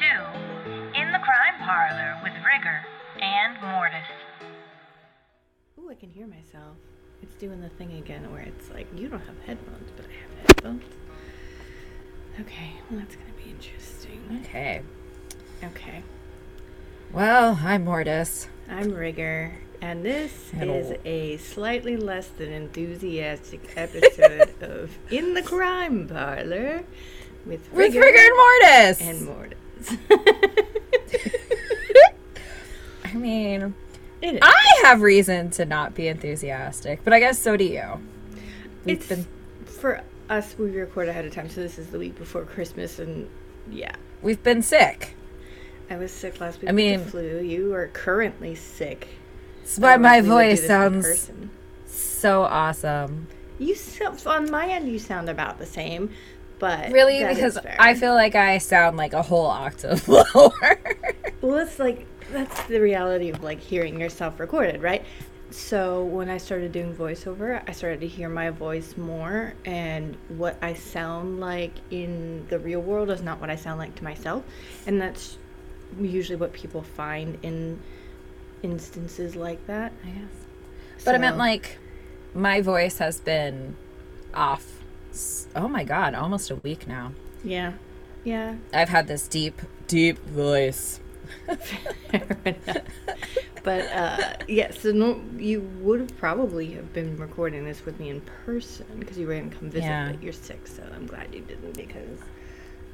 to In the Crime Parlor with Rigger and Mortis. Ooh, I can hear myself. It's doing the thing again where it's like, you don't have headphones, but I have headphones. Okay, well, that's gonna be interesting. Okay. Okay, Well, I'm Mortis. I'm Rigger, and this Hello. is a slightly less than enthusiastic episode of In the Crime Parlor with With Rigger and Mortis. and Mortis. I mean. I have reason to not be enthusiastic, but I guess so do you. We've It's been for us. We record ahead of time, so this is the week before Christmas, and yeah, we've been sick. I was sick last week. I with mean- the flu. You are currently sick. That's why my Otherwise, we would do voice sounds so awesome. You sound, on my end, you sound about the same, but Really, because. I feel like I sound like a whole octave lower. well, it's like that's the reality of like hearing yourself recorded, right? So when I started doing voiceover, I started to hear my voice more, and what I sound like in the real world is not what I sound like to myself, and that's usually what people find in instances like that. I guess. But I meant like my voice has been off. Oh my god, almost a week now. Yeah, yeah. I've had this deep, deep voice. But uh, yeah, so no, you would have probably have been recording this with me in person because you were gonna come visit, Yeah. but you're sick, so I'm glad you didn't because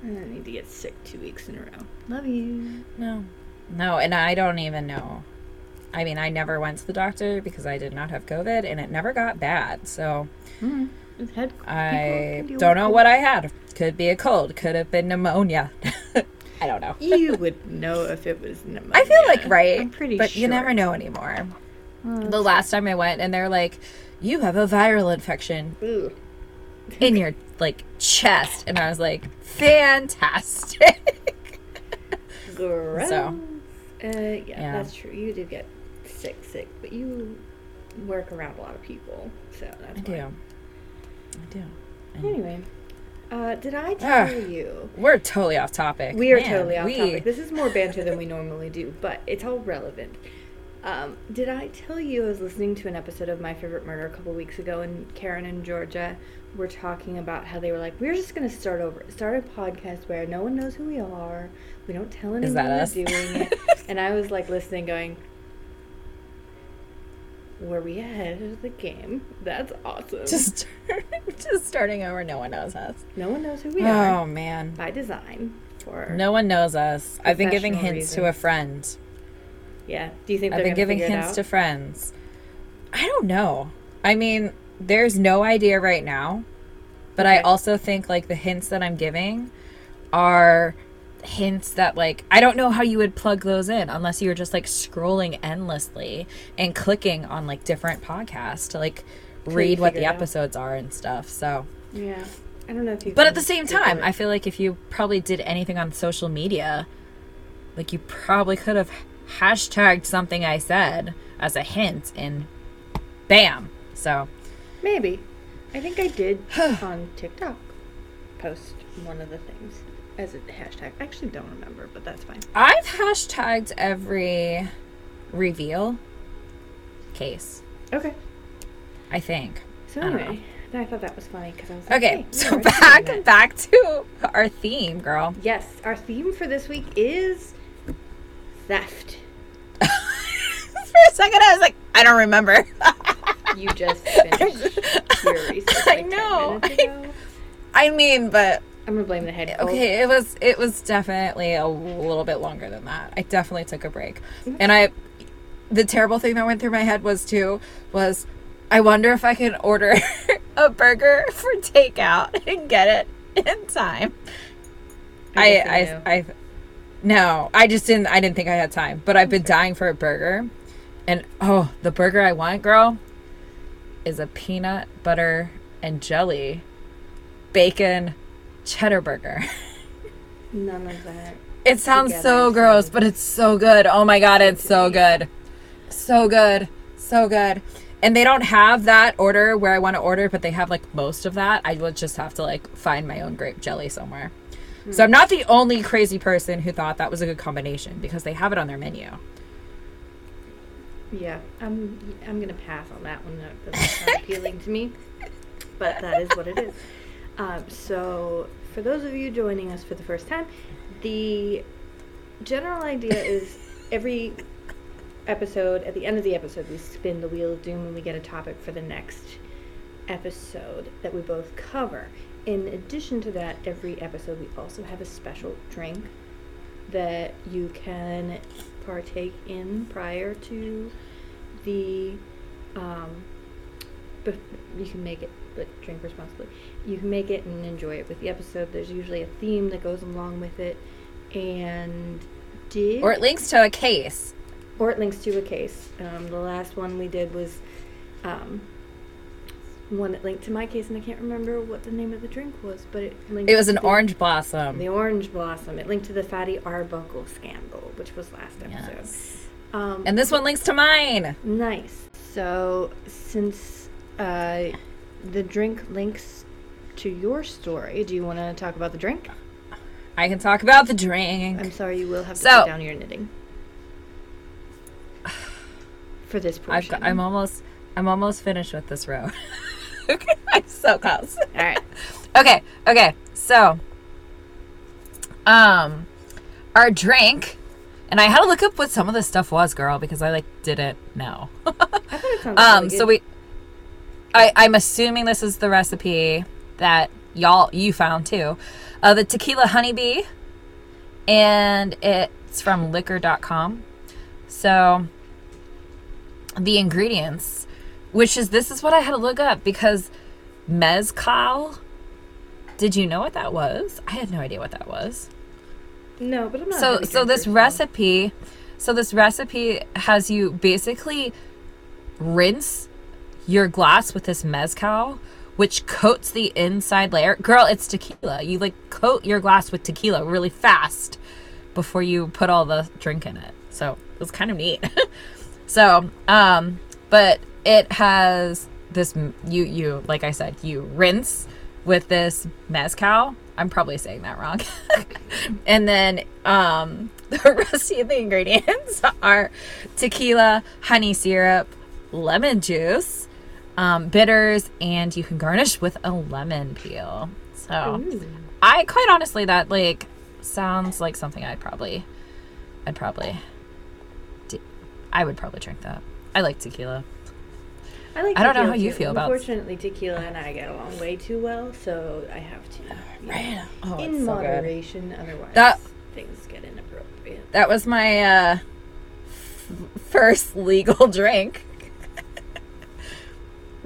I don't need to get sick two weeks in a row. Love you. No. No, and I don't even know. I mean, I never went to the doctor because I did not have COVID and it never got bad. So Mm. Head- I people can deal don't know what I had. Could be a cold, could have been pneumonia. I don't know. You would know if it was pneumonia. I feel like right, I'm pretty but sure. you never know anymore. The last time I went and they're like, "You have a viral infection Ugh. in your like chest," and I was like, "Fantastic." Gross. So. Uh, yeah, Yeah. that's true. You do get sick, sick, but you work around a lot of people, so that's I why. do. I do. Anyway, uh, did I tell Ah. you? We're totally off topic. We are Man, totally off we- topic. This is more banter than we normally do, but it's all relevant. Um, did I tell you I was listening to an episode of My Favorite Murder a couple weeks ago, and Karen and Georgia were talking about how they were like, "We're just going to start over, start a podcast where no one knows who we are, we don't tell anyone we're us? doing it," and I was like listening, going, "Were we ahead of the game? That's awesome. Just, just starting over. No one knows us. no one knows who we oh, are Oh man, by design." For no one knows us. I've been giving hints to a friend. yeah. Do you think I've been giving hints to friends. I don't know. I mean, there's no idea right now, but I also think like the hints that I'm giving are hints that like I don't know how you would plug those in unless you were just like scrolling endlessly and clicking on like different podcasts to like read what the episodes are and stuff. So, Yeah. I don't know if you. but at the same time, it- I feel like if you probably did anything on social media, like you probably could have hashtagged something I said as a hint and bam. So, maybe. I think I did on TikTok post one of the things as a hashtag. I actually don't remember, but that's fine. I've hashtagged every reveal case, Okay. I think. So anyway, I thought that was funny because I was like, Okay, hey, so back back to our theme, girl. Yes, our theme for this week is theft. For a second, I was like, I don't remember. You just finished your research. I like 10 know. I mean, but I'm gonna blame the head. cold. okay, it was it was definitely a little bit longer than that. I definitely took a break, mm-hmm. and I. The terrible thing that went through my head was too was, I wonder if I can order a burger for takeout and get it in time. I guess I. I, no, I just didn't. I didn't think I had time. But I've been dying for a burger, and oh, the burger I want, girl, is a peanut butter and jelly, bacon, cheddar burger. None of that. It sounds Together so gross, but it's so good. Oh my god, it's so good. So good. So good. And they don't have that order where I want to order, but they have like most of that. I would just have to like find my own grape jelly somewhere. So I'm not the only crazy person who thought that was a good combination because they have it on their menu. Yeah, I'm I'm gonna pass on that one. That doesn't appealing to me, but that is what it is. Um, so, for those of you joining us for the first time, the general idea is every episode, at the end of the episode, we spin the wheel of doom and we get a topic for the next episode that we both cover. In addition to that, every episode we also have a special drink that you can partake in prior to the um you can make it but drink responsibly you can make it and enjoy it with the episode there's usually a theme that goes along with it and did Or it links to a case. or it links to a case um, the last one we did was um one that linked to my case and i can't remember what the name of the drink was but it linked It was an to- orange blossom. the orange blossom it linked to the fatty arbuckle scandal which was last episode Yes. um, And this one links to mine. Nice. So, since uh, the drink links to your story, do you want to talk about the drink? I can talk about the drink. I'm sorry, you will have to So- put down your knitting for this I've portion. got, I'm almost I'm almost finished with this row. I'm so close. All right. Okay, okay. So um our drink and I had to look up what some of this stuff was, girl, because I like didn't know. I thought it sounded um really so we I I'm assuming this is the recipe that y'all you found too. Uh the tequila honeybee and it's from liquor.com. So the ingredients, which is this is what I had to look up because mezcal. Did you know what that was? I had no idea what that was. no, but I'm not. So so this recipe, so this recipe has you basically rinse your glass with this mezcal, which coats the inside layer. Girl, it's tequila. You like coat your glass with tequila really fast before you put all the drink in it. So it's kind of neat. so, um, but it has this you you like I said, you rinse with this mezcal. I'm probably saying that wrong. and then um the rest of the ingredients are tequila, honey syrup, lemon juice, um, bitters, and you can garnish with a lemon peel. So Ooh. I quite honestly that like sounds like something I'd probably I'd probably I would probably drink that. I like tequila. I like. I don't know how you feel about- Unfortunately, tequila and I get along way too well, so I have to. you know, Oh, in moderation, otherwise That- things get inappropriate. That was my uh f- first legal drink.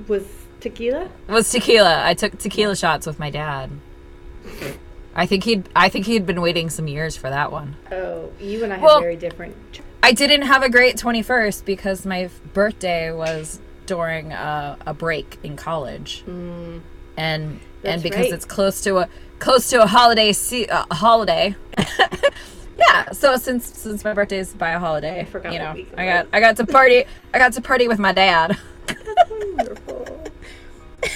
Was tequila? Was tequila. I took tequila shots with my dad. I think he'd I think he'd been waiting some years for that one. Oh, you and I have Well- very different. I didn't have a great 21st because my birthday was during a, a break in college. And and That's because right. it's close to a close to a holiday se- uh, holiday. yeah, so since since my birthday's by a holiday, I forgot you know, I got. I got to party I got to party with my dad.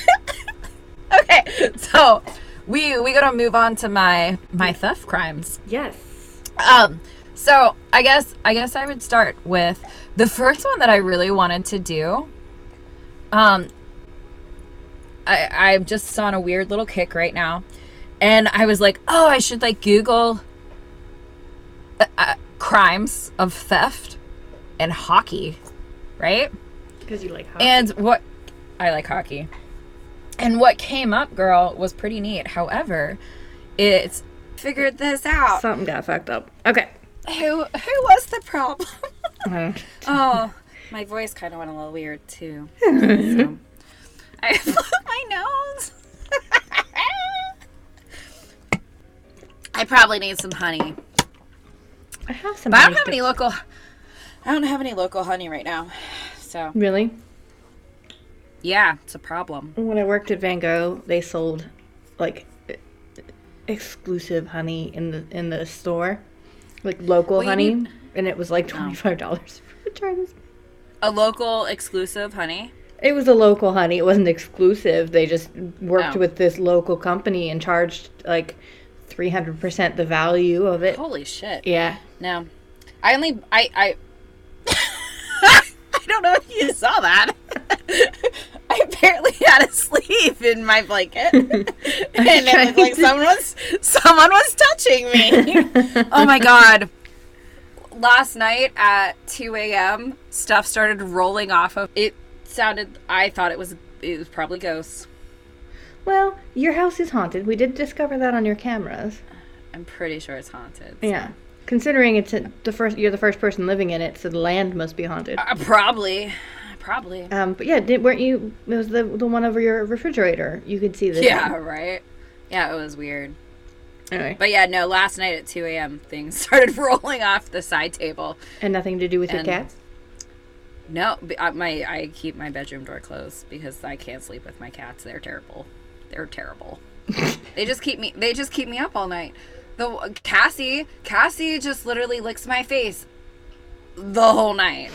Okay, so we we gotta move on to my my theft crimes. Yes. Um, so I guess I guess I would start with the first one that I really wanted to do. Um, I I'm just on a weird little kick right now, and I was like, oh, I should like Google uh, uh, crimes of theft and hockey, right? Because you like hockey. And what I like hockey. And what came up, girl, was pretty neat. However, it's figured this out. Something got fucked up. Okay. Who who was the problem? oh, my voice kind of went a little weird too. So. I my nose. I probably need some honey, I have some. but I don't honey have any local. I don't have any local honey right now, so Really? Yeah, it's a problem. When I worked at Van Gogh, they sold like exclusive honey in the in the store, like local you honey, need- and it was like oh. twenty five dollars for a local exclusive honey. It was a local honey. It wasn't exclusive. They just worked Oh. with this local company and charged like 300% the value of it. Holy shit. Yeah. No. I only I I I don't know if you saw that. I apparently had a sleeve in my blanket. and it was like someone was someone was touching me. oh my god. Last night at 2 a.m., stuff started rolling off of it sounded I thought it was it was probably ghosts. Well, your house is haunted. We did discover that on your cameras. I'm pretty sure it's haunted. Yeah. Considering it's a, the first, you're the first person living in it, so the land must be haunted. Uh, probably. Probably. Um, but yeah, did, weren't you? It was the the one over your refrigerator. You could see the Yeah, right. Yeah, it was weird. Anyway, But yeah, no, last night at 2 a.m., things started rolling off the side table. and nothing to do with your cats. No, my I keep my bedroom door closed because I can't sleep with my cats. They're terrible. They're terrible. they just keep me. They just keep me up all night. The Cassie, Cassie just literally licks my face the whole night.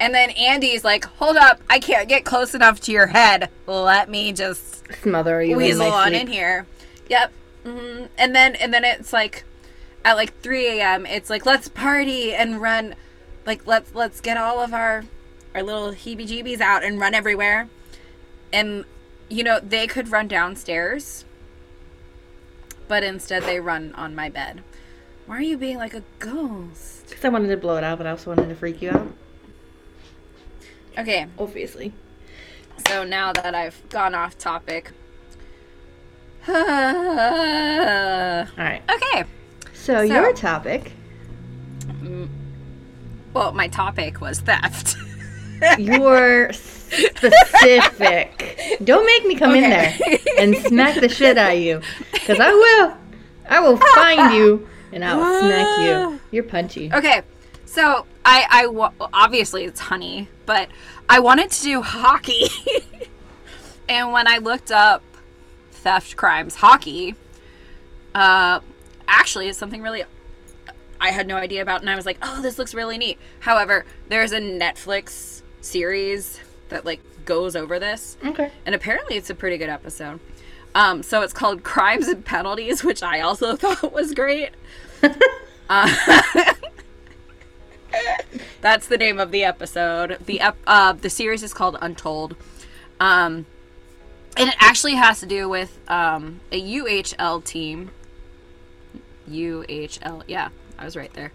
And then Andy's like, "Hold up, I can't get close enough to your head. Let me just Smother you in weasel my on sleep. in here. Yep. hmm And then and then it's like at like 3 a.m. It's like let's party and run, like let's let's get all of our our little heebie-jeebies out and run everywhere. And you know they could run downstairs, but instead they run on my bed. Why are you being like a ghost? Because I wanted to blow it out, but I also wanted to freak you out. Okay, Obviously. so now that I've gone off topic. All right. Okay. Right. So, your topic, mm, Well, my topic was theft. your specific. Don't make me come in there and smack the shit out of you, because I will. I will find you and I'll smack you. You're punchy. okay, so I, I wa- obviously it's honey, but I wanted to do hockey, and when I looked up theft crimes hockey, uh, actually it's something really I had no idea about, and I was like, oh, this looks really neat. However, there's a Netflix series that like goes over this. Okay. and apparently it's a pretty good episode. Um, so it's called Crimes and Penalties, which I also thought was great. uh, that's the name of the episode. The ep- uh, the series is called Untold, um, and it actually has to do with um, a UHL team. UHL, yeah, I was right there.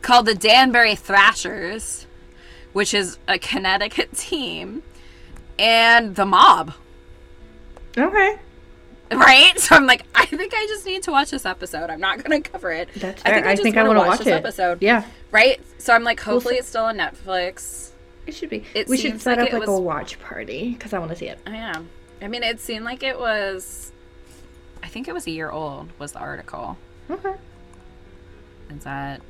Called the Danbury Trashers, which is a Connecticut team, and the mob. Okay. Right? So I'm like, I think I just need to watch this episode. I'm not going to cover it. That's I think I, I just think I want to watch, watch this it. episode. Yeah. Right? So I'm like, hopefully it's still on Netflix. It should be. It we should set like up like a watch party because I want to see it. I am. I mean, it seemed like it was. I think it was a year old. Was the article? Okay. Is that?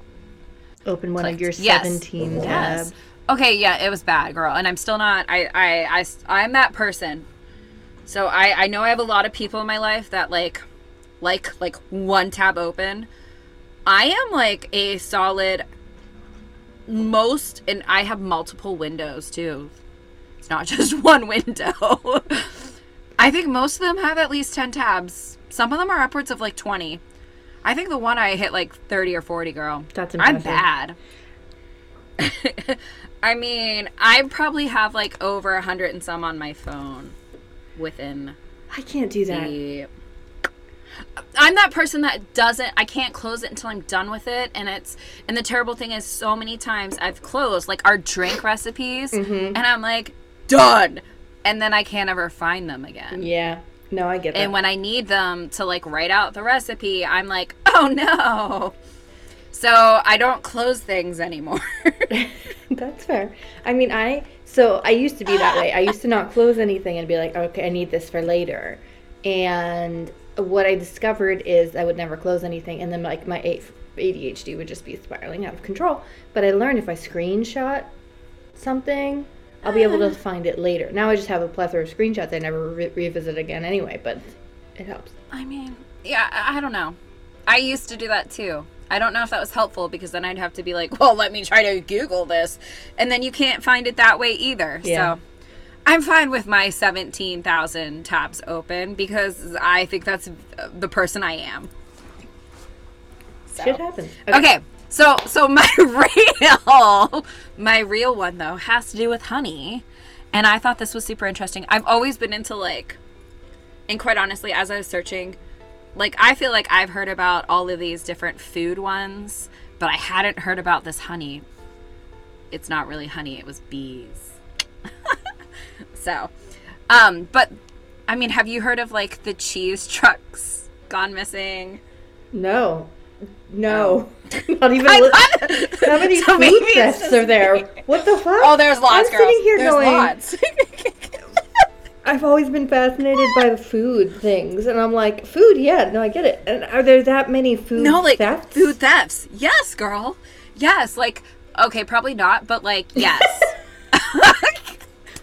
Open one of your Clicked. Yes. 17 Yes. tabs. Okay, yeah, it was bad, girl, and I'm still not. I, I, I, I'm that person. So I, I know I have a lot of people in my life that like, like, like one tab open. I am like a solid. Most, and I have multiple windows too. It's not just one window. I think most of them have at least 10 tabs. Some of them are upwards of like 20. I think the one I hit like 30 or 40, girl. That's interesting. I'm bad. I mean, I probably have like over a hundred and some on my phone within I can't do that. the. I'm that person that doesn't. I can't close it until I'm done with it, and it's. And the terrible thing is, so many times I've closed like our drink recipes, Mm-hmm. and I'm like done, and then I can't ever find them again. Yeah. No, I get that. And when I need them to like write out the recipe, I'm like, oh no. So I don't close things anymore. That's fair. I mean, I so I used to be that way. I used to not close anything and be like, okay, I need this for later. And what I discovered is I would never close anything, and then like my ADHD would just be spiraling out of control. But I learned if I screenshot something, I'll be able to ah. find it later. Now I just have a plethora of screenshots I never re- revisit again anyway, but it helps. I mean, yeah, I I don't know. I used to do that too. I don't know if that was helpful because then I'd have to be like, well, let me try to Google this. And then you can't find it that way either. Yeah. So I'm fine with my 17,000 tabs open because I think that's the person I am. So. Shit happens. Okay. So so my real my real one though has to do with honey. And I thought this was super interesting. I've always been into like and quite honestly as I was searching like I feel like I've heard about all of these different food ones, but I hadn't heard about this honey. It's not really honey, it was bees. so, um but I mean, have you heard of like the cheese trucks gone missing? No. No. Not even I li- thought- how many So food thefts are there? What the fuck? Oh, there's lots, I'm girls. sitting here there's going, lots. I've always been fascinated by the food things, and I'm like, food, yeah, no, I get it. And are there that many food no, like thefts? food thefts. Yes, girl. Yes, like okay, probably not, but like yes.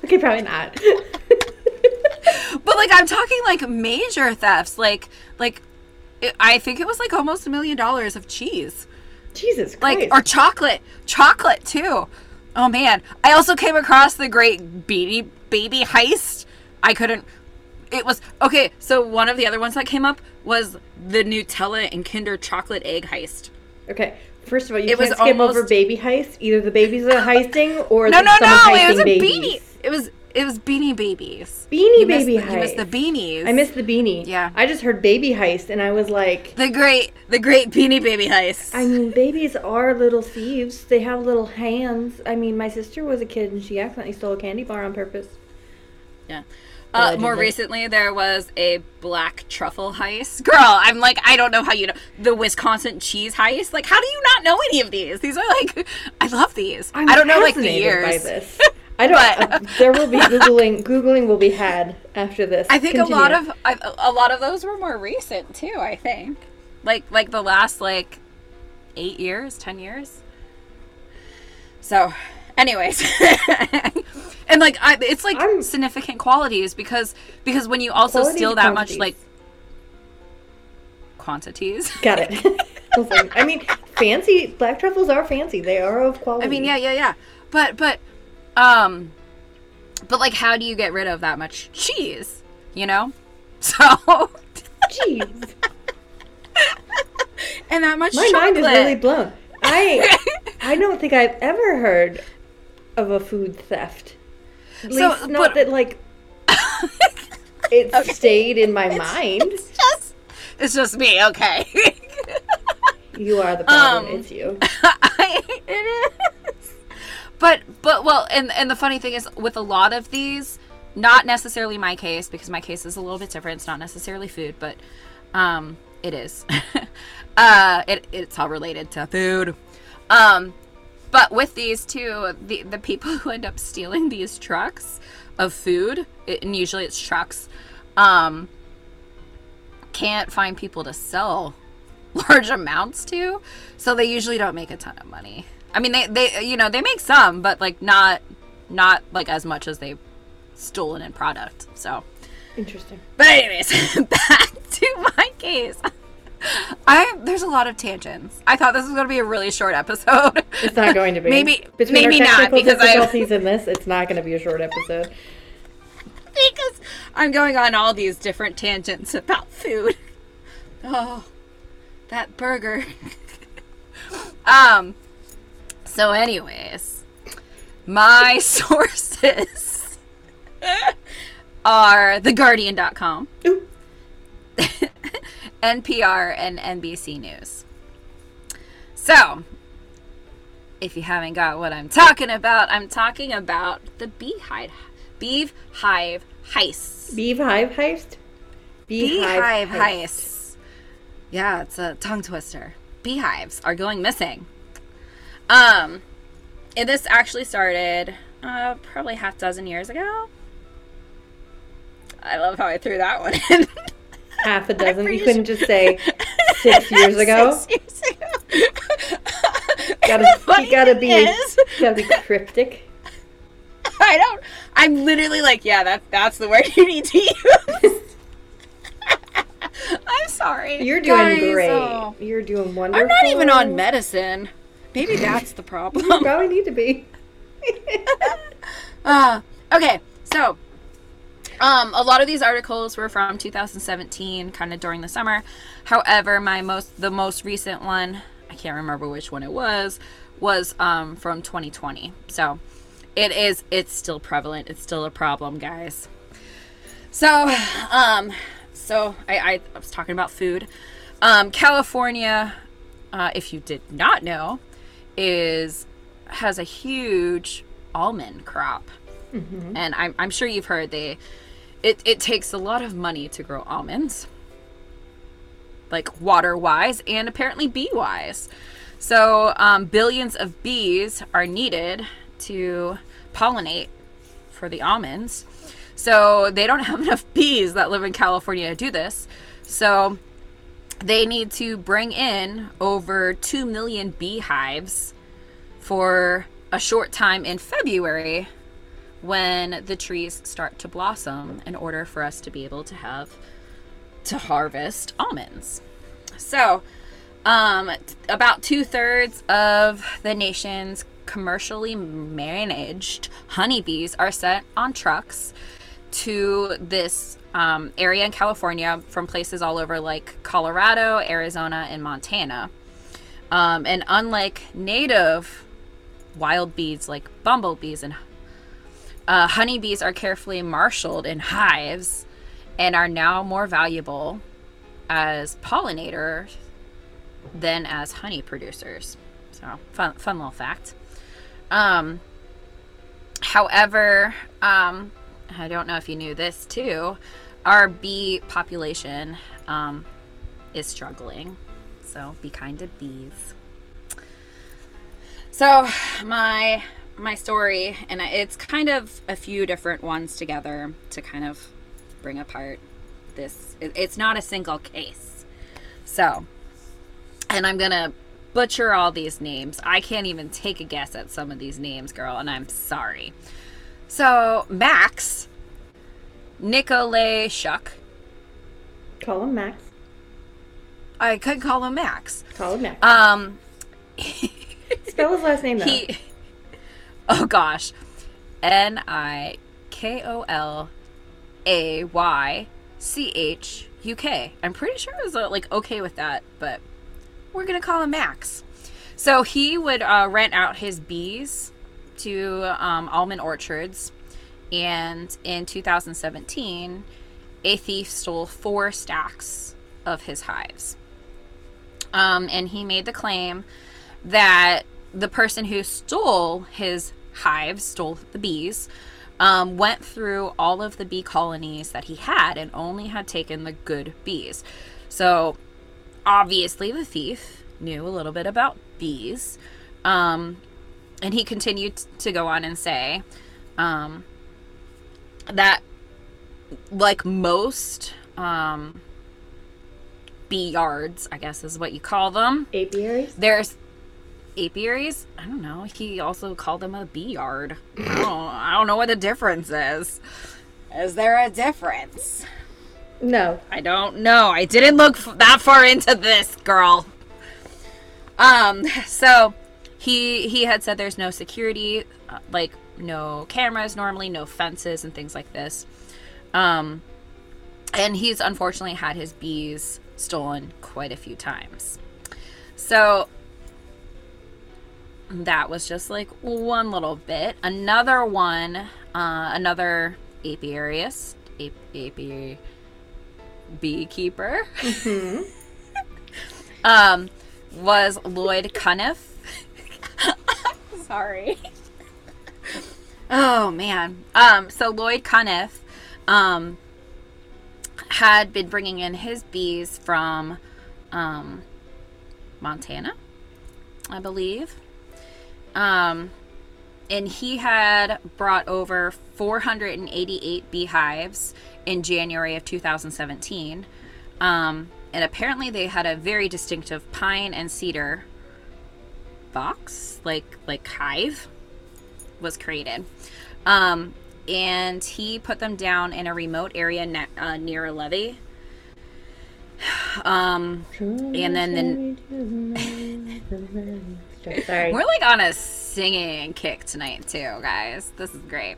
Okay, probably not. but like I'm talking like major thefts, like like it, I think it was like almost a million dollars of cheese. Jesus like Christ. or chocolate chocolate too oh man i also came across the great beanie baby heist i couldn't it was okay so one of the other ones that came up was the nutella and kinder chocolate egg heist okay, first of all, you It can't skip over almost- baby heist. Either the babies are heisting or no the no no it was a babies. beanie it was it was beanie babies Beanie You missed- baby you heist. missed the beanies I missed the beanie. Yeah. I just heard baby heist, and I was like, the great the great beanie baby heist I mean, babies are little thieves. They have little hands. I mean, my sister was a kid, and she accidentally stole a candy bar on purpose. Yeah. Uh, more recently, there was a black truffle heist. Girl, I'm like, I don't know how you know the Wisconsin cheese heist. Like, how do you not know any of these? These are like, I love these. I'm I don't know like the years. By this. I don't. Uh, there will be googling. Googling will be had after this. I think Continue. a lot of I, a lot of those were more recent too. I think, like like the last like eight years, ten years. So, anyways, and like I, it's like I'm- significant qualities because because when you also steal that much like quantities. Got it. I I mean, fancy black truffles are fancy. They are of quality. I mean, yeah, yeah, yeah. But but um but like how do you get rid of that much cheese? You know? So cheese. and that much my chocolate. mind is really blown. I I don't think I've ever heard of a food theft. At So, least not but- that like it stayed in my mind. It's just it's just me, okay. You are the problem. Um, it's you. I, it is. But but well, and and the funny thing is with a lot of these, not necessarily my case because my case is a little bit different. It's not necessarily food, but um, it is. uh, it it's all related to food. Um, but with these two, the the people who end up stealing these trucks of food, it, and usually it's trucks, um, can't find people to sell large amounts to so they usually don't make a ton of money. I mean they they you know they make some but like not not like as much as they've stolen in product so. Interesting. but anyways back to my case i there's a lot of tangents i thought this was going to be a really short episode It's not going to be. Maybe- Between maybe not, because I- difficulties in this, it's not going to be a short episode. because i'm going on all these different tangents about food oh that burger um so anyways my sources are theguardian.com Ooh. Npr and nbc news so if you haven't got what i'm talking about i'm talking about the beehive beehive heists Beehive heist. beehive heists. Yeah, it's a tongue twister. Beehives are going missing. Um, and this actually started uh, probably half dozen years ago. I love how I threw that one in. Half a dozen. You couldn't just say six years ago. Six years ago. Gotta, you gotta be, is- you gotta be cryptic. I don't. I'm literally like, yeah, that's that's the word you need to use. I'm sorry. You're doing Guys, great. oh. You're doing wonderful. I'm not even on medicine. Maybe that's the You problem. probably need to be. Uh, okay, So, um, a lot of these articles were from 2017, kind of during the summer. However, my most the most recent one, I can't remember which one it was, was um, from 2020. So, it is it's still prevalent. It's still a problem, guys. So, um, so I, I, was talking about food. Um, California, uh, if you did not know, is has a huge almond crop, and I'm, I'm sure you've heard they. It, it takes a lot of money to grow almonds, like water wise and apparently bee wise. So um, billions of bees are needed to pollinate for the almonds. So they don't have enough bees that live in California to do this. So they need to bring in over 2 million beehives for a short time in February when the trees start to blossom in order for us to be able to have to harvest almonds. So, um, about two thirds of the nation's commercially managed honeybees are sent on trucks to this um, area in California from places all over like Colorado, Arizona, and Montana. Um, and unlike native wild bees like bumblebees and uh, honeybees are carefully marshaled in hives and are now more valuable as pollinators than as honey producers. So, fun, fun little fact. Um, however, um, I don't know if you knew this too, our bee population um, is struggling. So, be kind to bees. So, my my story, and it's kind of a few different ones together to kind of bring apart this. It's not a single case. So, and I'm gonna butcher all these names. I can't even take a guess at some of these names, girl, and I'm sorry. So, Max, Nicolay Shuck, Call him Max. I could call him Max. Call him Max. Um, Spell his last name though. he, oh gosh, N I K O L A Y C H U K. I'm pretty sure I was uh, like okay with that, but we're gonna call him Max. So he would uh, rent out his bees to um, almond orchards, and in 2017, a thief stole four stacks of his hives. Um, and he made the claim that the person who stole his hives, stole the bees, um, went through all of the bee colonies that he had and only had taken the good bees. So obviously, the thief knew a little bit about bees. Um, and he continued to go on and say um, that, like most um, bee yards, I guess is what you call them, Apiaries. there's apiaries. I don't know. He also called them a bee yard. I don't, I don't know what the difference is. Is there a difference? No. I don't know. I didn't look f- that far into this, girl. Um, so he he had said there's no security, uh, like no cameras normally, no fences and things like this. Um, and he's unfortunately had his bees stolen quite a few times. So that was just like one little bit. Another one, uh, another apiarius, ap- api- beekeeper, um, was Lloyd Cunniff. Sorry. Oh man. Um, so Lloyd Cunniff, um, had been bringing in his bees from, um, Montana, I believe. Um, and he had brought over 488 beehives in January of 2017. Um, and apparently they had a very distinctive pine and cedar box, like like hive, was created. Um, and he put them down in a remote area ne- uh, near a levee. Um, and then Sorry. We're like on a singing kick tonight too, guys. This is great.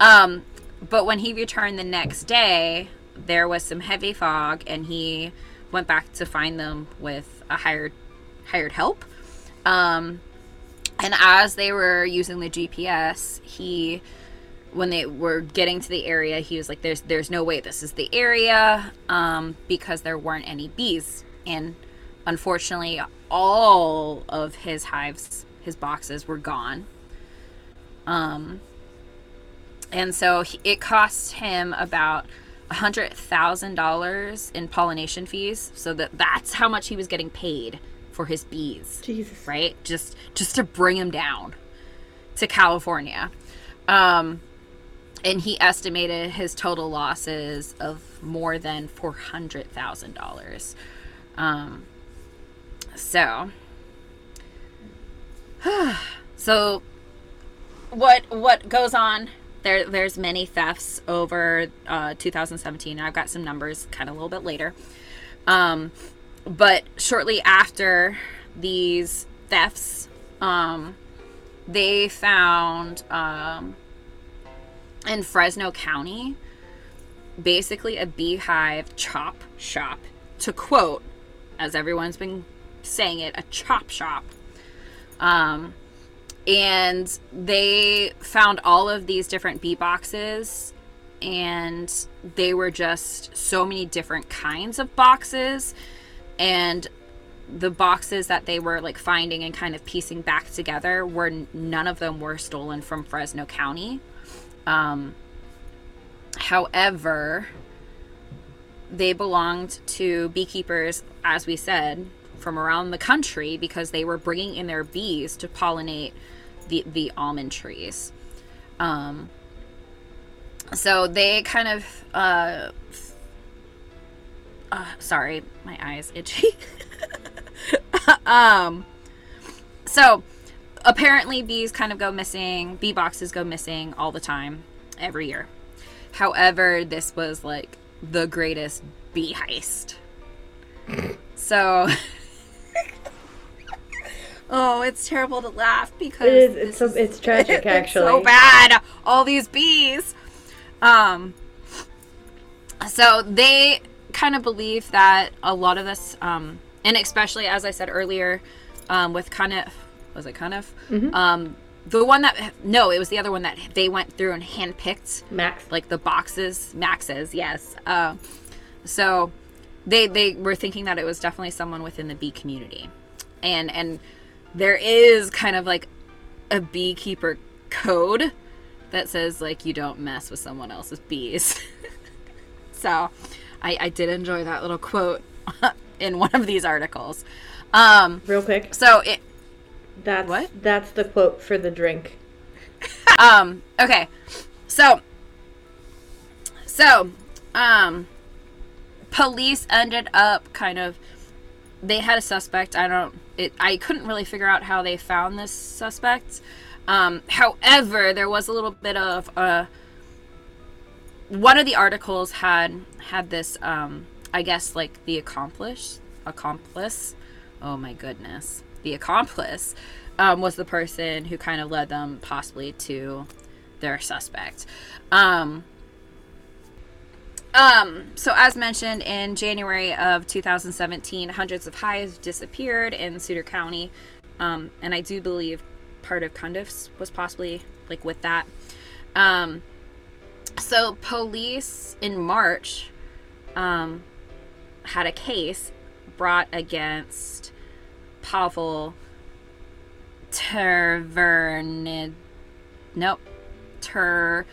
Um, but when he returned the next day, there was some heavy fog, and he went back to find them with a hired hired help. Um, and as they were using the GPS, he when they were getting to the area, he was like, "There's there's no way this is the area," um, because there weren't any bees, and unfortunately, all of his hives, his boxes, were gone. Um, and so he, it cost him about a hundred thousand dollars in pollination fees. So that that's how much he was getting paid for his bees Jesus. right? Just just to bring him down to California. Um and he estimated his total losses of more than four hundred thousand dollars. Um so so what what goes on? There there's many thefts over uh, 2017 i've got some numbers kind of a little bit later. Um, but shortly after these thefts um, they found um, in fresno county basically a beehive chop shop to quote as everyone's been saying it a chop shop um, and they found all of these different bee boxes and they were just so many different kinds of boxes and the boxes that they were like finding and kind of piecing back together were none of them were stolen from Fresno County. Um, however, they belonged to beekeepers, as we said, from around the country because they were bringing in their bees to pollinate the the almond trees. Um, so they kind of uh, uh sorry, my eyes itchy. um, so apparently bees kind of go missing, bee boxes go missing all the time, every year. However, this was like the greatest bee heist. So Oh, it's terrible to laugh because It is. It's so. It's tragic, it's actually. so bad. All these bees. Um. So they kind of believe that a lot of this, um, and especially as I said earlier, um, with Cunniff, was it Cunniff? Um, the one that no, it was the other one that they went through and handpicked Max. like the boxes maxes yes uh, so they they were thinking that it was definitely someone within the bee community and and there is kind of like a beekeeper code that says like you don't mess with someone else's bees so I, I did enjoy that little quote in one of these articles um Real quick. so it That's What? That's the quote for the drink. um okay so so um police ended up kind of they had a suspect. I don't it i couldn't really figure out how they found this suspect. Um however there was a little bit of uh one of the articles had had this um i guess like the accomplice accomplice oh my goodness the accomplice um, was the person who kind of led them possibly to their suspect. Um um, so as mentioned in January of 2017, hundreds of hives disappeared in Sutter County. Um, and I do believe part of Cundiff's was possibly like with that. Um, so police in March um, had a case brought against Pavel Tavernid. Nope. Ter.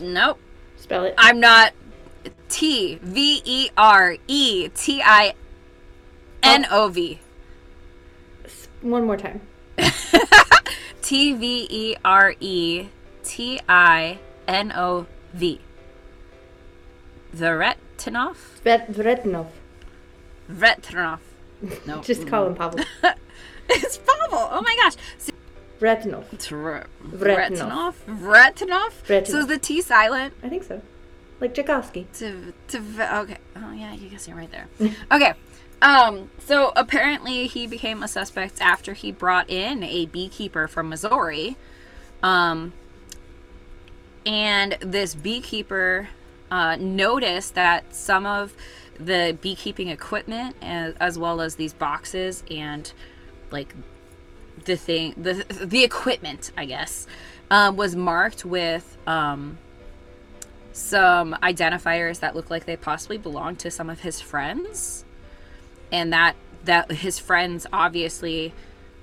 Nope. Spell it. I'm not T V E R E T I N O V. One more time. T V E R E T I N O V. Veretinov? Vet- Vretinov. No. Just call him Pavel. it's Pavel. Oh my gosh. Vretinov. Tre- Vretinov. Vretinov? Vretinov? Vretinov. So is the T silent? I think so. Like Tchaikovsky. to to okay. Oh yeah you guess you're right there. Okay um so apparently he became a suspect after he brought in a beekeeper from missouri. Um and this beekeeper uh, noticed that some of the beekeeping equipment, as, as well as these boxes and like the thing, the the equipment, I guess, um, was marked with um, some identifiers that look like they possibly belong to some of his friends, and that that his friends obviously,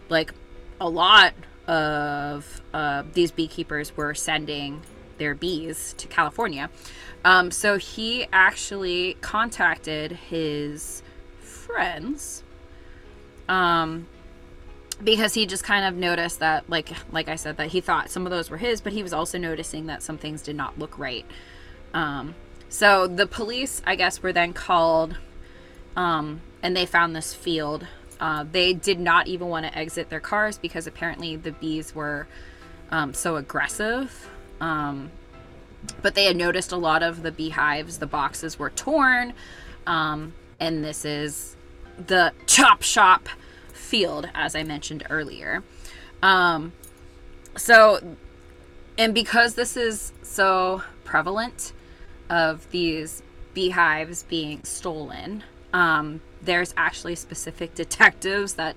like a lot of uh, these beekeepers were sending their bees to California. Um, so he actually contacted his friends um, because he just kind of noticed that, like, like I said, that he thought some of those were his, but he was also noticing that some things did not look right. Um, so the police, I guess, were then called, um, and they found this field. Uh, they did not even want to exit their cars because apparently the bees were um, so aggressive. Um, but they had noticed a lot of the beehives, the boxes were torn. Um, and this is the chop shop field, as I mentioned earlier. Um, so, and because this is so prevalent of these beehives being stolen, um, there's actually specific detectives that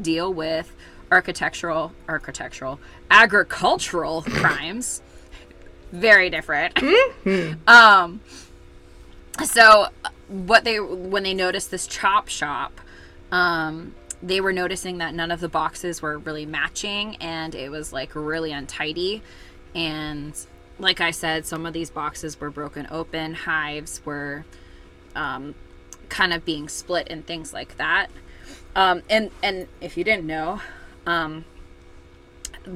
deal with architectural, architectural, agricultural crimes very different. um, so what they when they noticed this chop shop, um, they were noticing that none of the boxes were really matching, and it was like really untidy. And like I said, some of these boxes were broken open. Hives were um, kind of being split and things like that. Um, and and if you didn't know, um,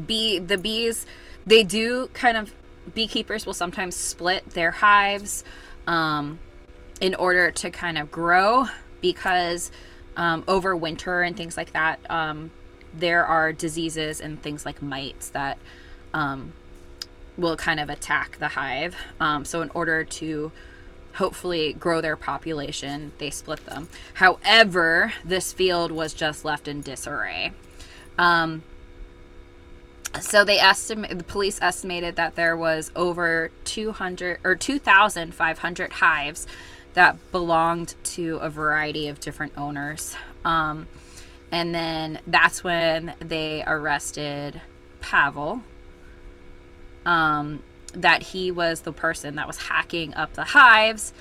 bee the bees they do kind of beekeepers will sometimes split their hives um, in order to kind of grow because um, over winter and things like that, um, there are diseases and things like mites that um, will kind of attack the hive. Um, so, in order to hopefully grow their population, they split them. However, this field was just left in disarray. Um, so they estimate the police estimated that there was over 200 or 2500 hives that belonged to a variety of different owners um, and then that's when they arrested pavel um, that he was the person that was hacking up the hives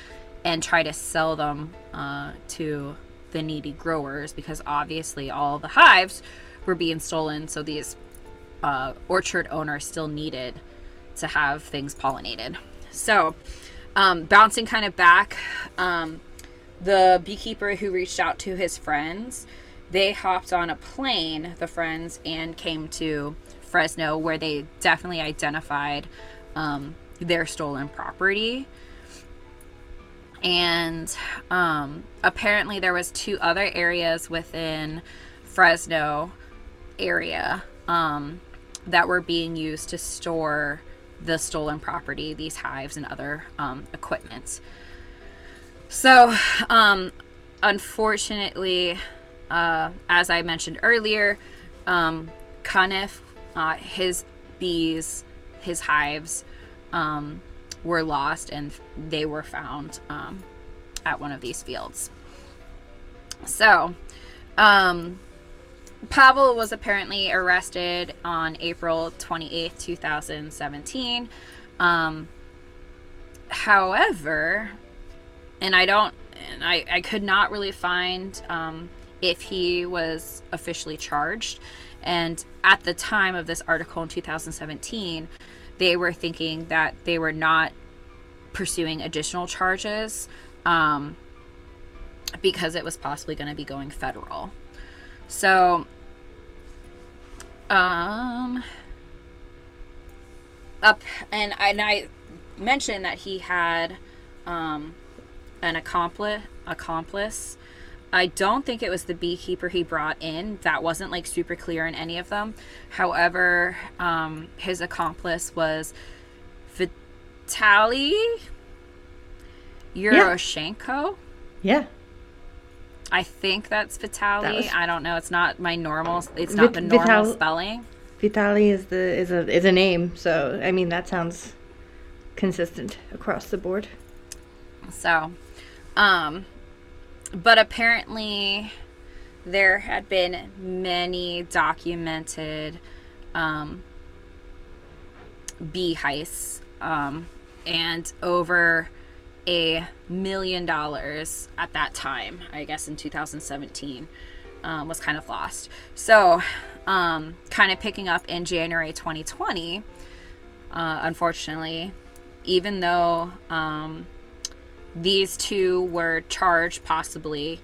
and try to sell them uh, to the needy growers because obviously all the hives were being stolen so these uh, orchard owner still needed to have things pollinated. So, um, bouncing kind of back, um, the beekeeper who reached out to his friends, they hopped on a plane, the friends, and came to Fresno, where they definitely identified um, their stolen property. And um, apparently, there was two other areas within Fresno area um, that were being used to store the stolen property, these hives and other um, equipment. So, um, unfortunately, uh, as I mentioned earlier, um, uh, his bees, his hives, um, were lost and they were found um, at one of these fields. So, um, Pavel was apparently arrested on April 28th, 2017. Um, however, and I don't, and I, I could not really find um, if he was officially charged. And at the time of this article in 2017, they were thinking that they were not pursuing additional charges um, because it was possibly going to be going federal. So, um, up and I, and I mentioned that he had um, an accomplice. Accomplice. I don't think it was the beekeeper he brought in. That wasn't like super clear in any of them. However, um, his accomplice was Vitali Yuroshenko. Yeah. I think that's Vitali. That was- I don't know. It's not my normal. It's not Vit- the normal Vital- spelling. Vitali is the is a is a name, so I mean that sounds consistent across the board. So, um, but apparently there had been many documented um, bee heists um, and over a million dollars at that time, I guess in 2017, um, was kind of lost. So, um, kind of picking up in January 2020, uh, unfortunately, even though um, these two were charged possibly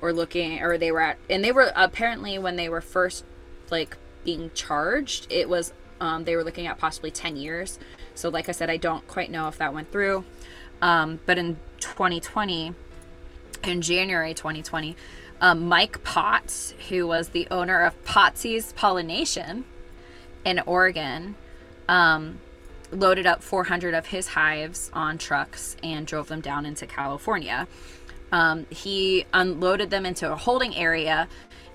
or looking or they were at and they were apparently when they were first like being charged it was um, they were looking at possibly 10 years. So like i said i don't quite know if that went through. Um, but in 2020 in january 2020 um, mike potts who was the owner of pottsy's pollination in oregon um, loaded up 400 of his hives on trucks and drove them down into California. Um, he unloaded them into a holding area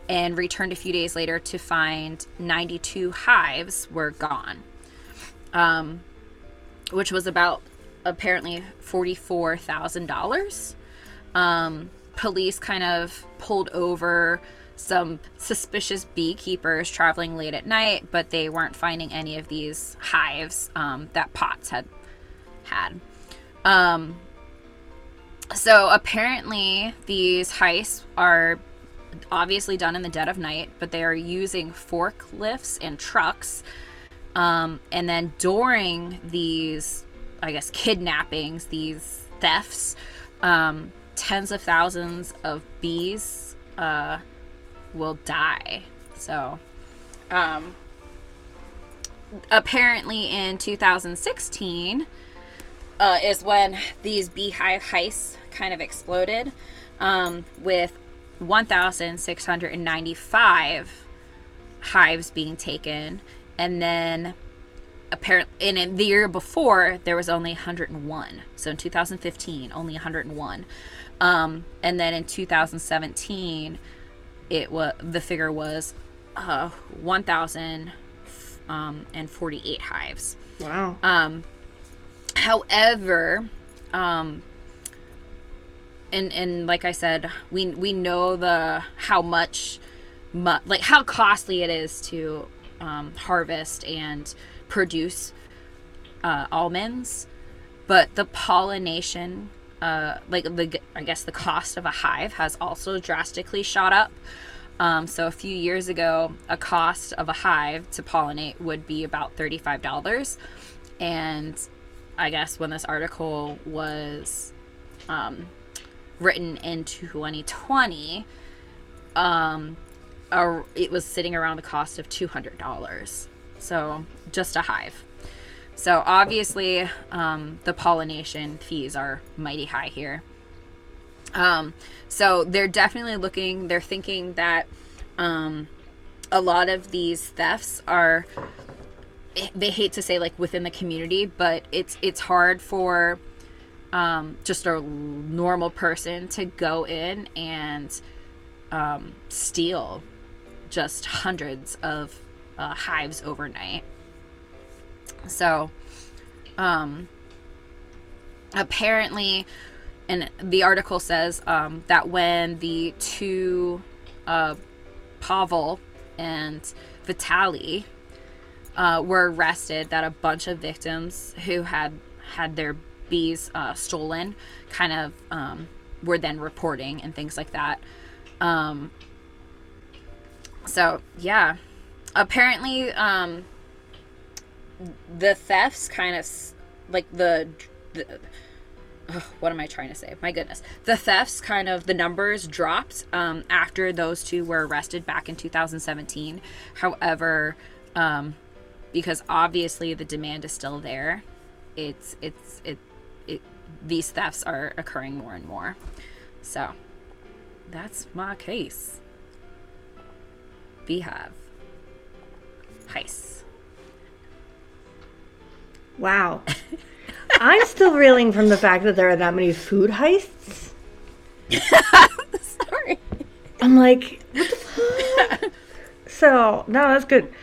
and returned a few days later to find 92 hives were gone, um, which was about apparently $44,000. Um, police kind of pulled over some suspicious beekeepers traveling late at night, but they weren't finding any of these hives um, that Potts had had. Um, so apparently, these heists are obviously done in the dead of night, but they are using forklifts and trucks. Um, and then during these, I guess, kidnappings, these thefts, um, tens of thousands of bees uh, will die. So, um, apparently in 2016 uh, is when these beehive heists kind of exploded um, with 1,695 hives being taken. And then apparently in the year before there was only 101 so in 2015 only 101 um, and then in 2017 it was the figure was uh, 1,048 um, hives. Wow. Um, however, um, and and like I said, we we know the how much, mu- like how costly it is to um, harvest and produce uh, almonds, but the pollination uh, like the I guess the cost of a hive has also drastically shot up. Um, so a few years ago, a cost of a hive to pollinate would be about thirty-five dollars, and I guess when this article was um, written in 2020, um, it was sitting around the cost of two hundred dollars. So just a hive. So obviously, um, the pollination fees are mighty high here. Um, so they're definitely looking. They're thinking that um, a lot of these thefts are. They hate to say like within the community, but it's it's hard for um, just a normal person to go in and um, steal just hundreds of uh, hives overnight. So, um, apparently, and the article says um, that when the two, uh, Pavel and Vitali, uh, were arrested, that a bunch of victims who had had their bees uh, stolen kind of um, were then reporting and things like that. Um, so, yeah. Apparently, um, the thefts kind of like the, the what am I trying to say? My goodness. The thefts kind of the numbers dropped um, after those two were arrested back in 2017. However, um, because obviously the demand is still there, it's it's it it these thefts are occurring more and more. So that's my case. Beehive. Heist. Wow. I'm still reeling from the fact that there are that many food heists. Sorry. I'm like, what the fuck? so, no, that's good.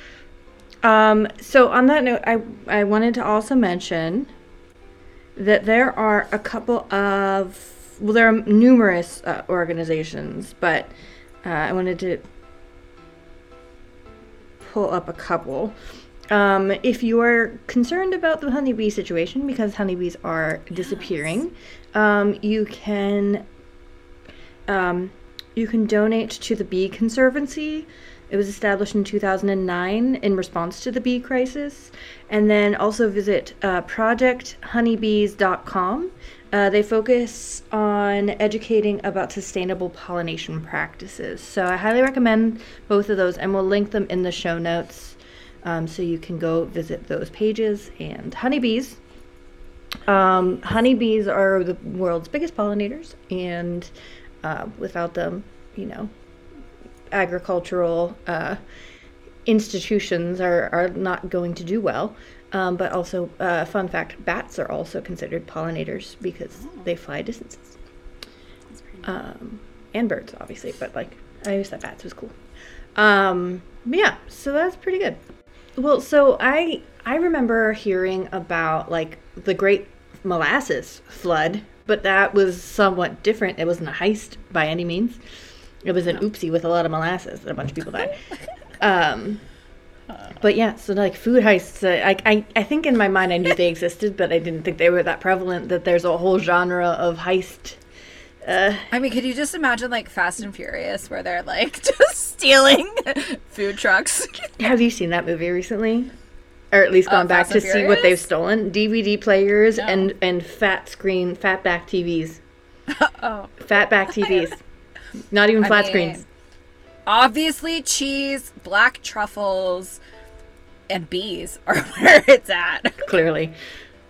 Um, so on that note, I I wanted to also mention that there are a couple of well, there are numerous uh, organizations, but uh, I wanted to pull up a couple. Um, if you are concerned about the honeybee situation because honeybees are disappearing, um, you can um, you can donate to the Bee Conservancy. It was established in 2009 in response to the bee crisis. And then also visit uh, projecthoneybees.com. Uh, they focus on educating about sustainable pollination practices. So I highly recommend both of those, and we'll link them in the show notes um, so you can go visit those pages. And honeybees. Um, honeybees are the world's biggest pollinators, and uh, without them, you know, agricultural uh, institutions are, are not going to do well. Um, but also, uh, fun fact bats are also considered pollinators because they fly distances. Um, and birds, obviously, but like, I always thought bats was cool. Um, yeah, so that's pretty good. Well, so I I remember hearing about like the Great Molasses Flood, but that was somewhat different. It wasn't a heist by any means. It was an oopsie with a lot of molasses that a bunch of people died. Um, but yeah, so like food heists, uh, I, I I think in my mind I knew they existed, but I didn't think they were that prevalent. That there's a whole genre of heist. Uh, I mean, could you just imagine like Fast and Furious where they're like just stealing food trucks? have you seen that movie recently? Or at least gone back Uh, Fast to and see what they've stolen? DVD players No. and and fat screen, fat back TVs, oh, fat back TVs. Not even I flat mean, screens. Obviously, cheese, black truffles, and bees are where it's at. clearly.